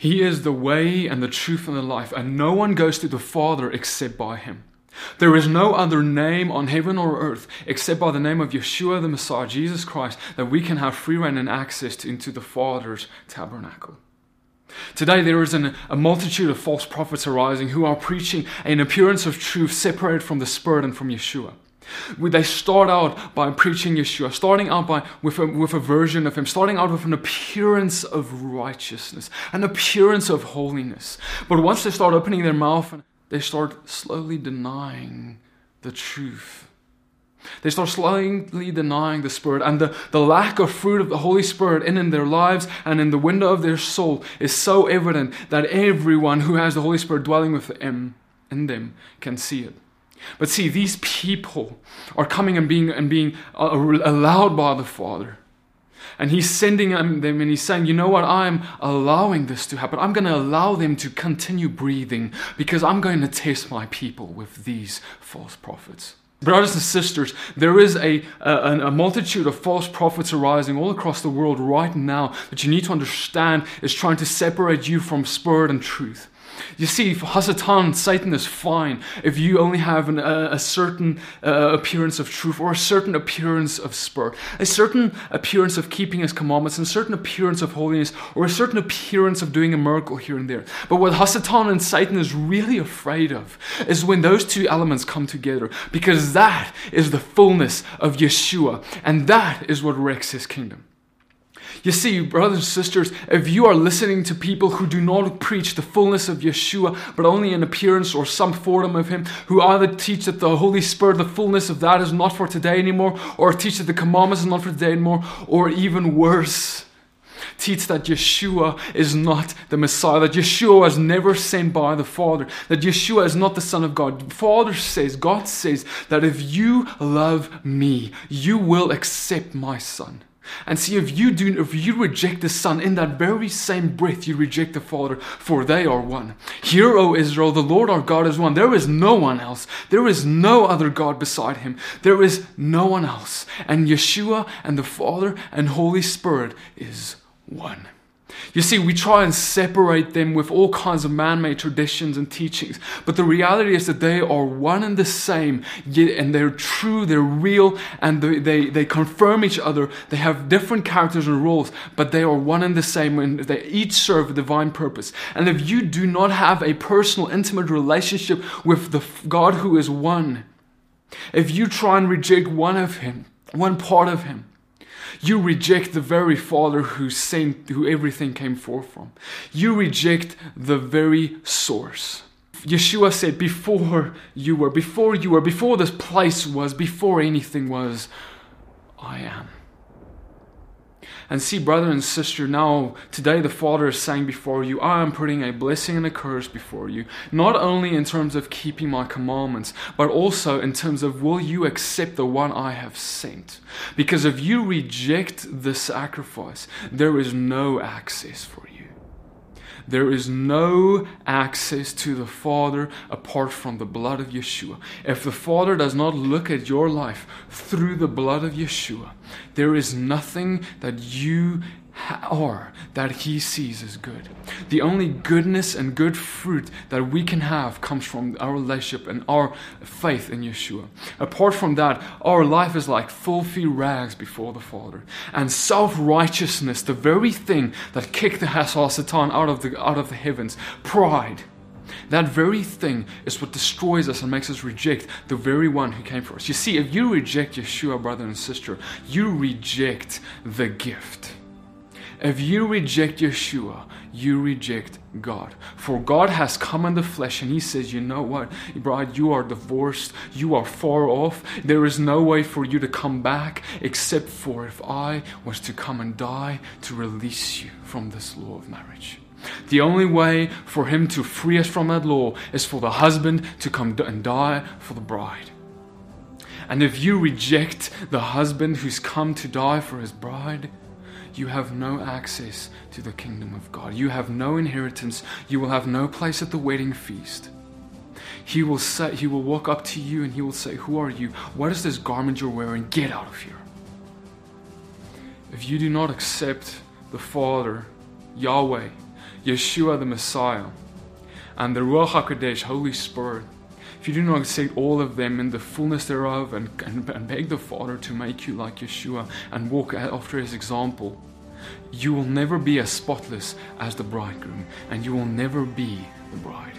He is the way and the truth and the life, and no one goes to the Father except by him. There is no other name on heaven or earth except by the name of Yeshua the Messiah, Jesus Christ, that we can have free rein and access into the Father's tabernacle. Today, there is an, a multitude of false prophets arising who are preaching an appearance of truth separated from the Spirit and from Yeshua. They start out by preaching Yeshua, starting out by, with, a, with a version of Him, starting out with an appearance of righteousness, an appearance of holiness. But once they start opening their mouth, they start slowly denying the truth they start slowly denying the Spirit, and the, the lack of fruit of the Holy Spirit in, in their lives and in the window of their soul is so evident that everyone who has the Holy Spirit dwelling within in them can see it. But see, these people are coming and being, and being uh, allowed by the Father. And he's sending them and he's saying, you know what, I'm allowing this to happen. I'm going to allow them to continue breathing because I'm going to test my people with these false prophets. Brothers and sisters, there is a, a, a, multitude of false prophets arising all across the world right now that you need to understand is trying to separate you from spirit and truth. You see, for Hasatan, Satan is fine if you only have an, a, a, certain uh, appearance of truth or a certain appearance of spirit, a certain appearance of keeping his commandments, and a certain appearance of holiness, or a certain appearance of doing a miracle here and there. But what Hasatan and Satan is really afraid of is when those two elements come together, because that is the fullness of Yeshua, and that is what wrecks his kingdom. You see, brothers and sisters, if you are listening to people who do not preach the fullness of Yeshua, but only an appearance or some form of Him, who either teach that the Holy Spirit, the fullness of that is not for today anymore, or teach that the commandments is not for today anymore, or even worse, teach that Yeshua is not the Messiah, that Yeshua was never sent by the Father, that Yeshua is not the Son of God. The Father says, God says that if you love me, you will accept my Son. And see, if you do, if you reject the Son, in that very same breath you reject the Father, for they are one. Hear, O Israel, the Lord our God is one. There is no one else. There is no other God beside him. There is no one else. And Yeshua and the Father and Holy Spirit is one. You see, we try and separate them with all kinds of man made traditions and teachings, but the reality is that they are one and the same, and they're true, they're real, and they, they, they confirm each other. They have different characters and roles, but they are one and the same, and they each serve a divine purpose. And if you do not have a personal, intimate relationship with the God who is one, if you try and reject one of Him, one part of Him, you reject the very Father who sent, who everything came forth from. You reject the very source. Yeshua said, Before you were, before you were, before this place was, before anything was, I am. And see, brother and sister, now today the Father is saying before you, I am putting a blessing and a curse before you, not only in terms of keeping my commandments, but also in terms of will you accept the one I have sent? Because if you reject the sacrifice, there is no access for you. There is no access to the Father apart from the blood of Yeshua. If the Father does not look at your life through the blood of Yeshua, there is nothing that you are that he sees as good. The only goodness and good fruit that we can have comes from our relationship and our faith in Yeshua. Apart from that, our life is like filthy rags before the Father. And self-righteousness, the very thing that kicked the Hasal Satan out of the out of the heavens, pride. That very thing is what destroys us and makes us reject the very one who came for us. You see, if you reject Yeshua, brother and sister, you reject the gift. If you reject Yeshua, you reject God. For God has come in the flesh and He says, You know what, bride, you are divorced, you are far off. There is no way for you to come back except for if I was to come and die to release you from this law of marriage. The only way for Him to free us from that law is for the husband to come and die for the bride. And if you reject the husband who's come to die for his bride, you have no access to the kingdom of God. You have no inheritance. You will have no place at the wedding feast. He will say, he will walk up to you and he will say, Who are you? What is this garment you're wearing? Get out of here. If you do not accept the Father, Yahweh, Yeshua the Messiah, and the Ruach HaKodesh, Holy Spirit, if you do not accept all of them in the fullness thereof and, and, and beg the Father to make you like Yeshua and walk after his example, you will never be as spotless as the bridegroom, and you will never be the bride.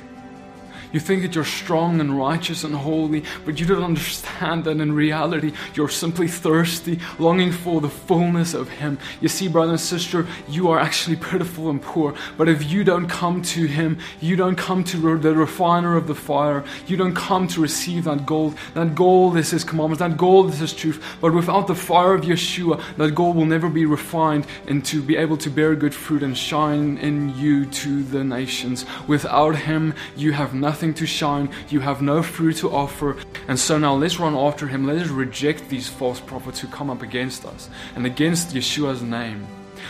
You think that you're strong and righteous and holy, but you don't understand that in reality you're simply thirsty, longing for the fullness of Him. You see, brother and sister, you are actually pitiful and poor, but if you don't come to Him, you don't come to the refiner of the fire, you don't come to receive that gold. That gold is His commandments, that gold is His truth. But without the fire of Yeshua, that gold will never be refined and to be able to bear good fruit and shine in you to the nations. Without Him, you have nothing nothing to shine, you have no fruit to offer. And so now let's run after him. Let us reject these false prophets who come up against us and against Yeshua's name.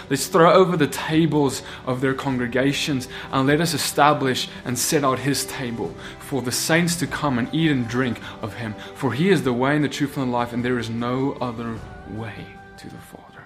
Let's throw over the tables of their congregations and let us establish and set out his table for the saints to come and eat and drink of him. For he is the way and the truth and the life, and there is no other way to the Father.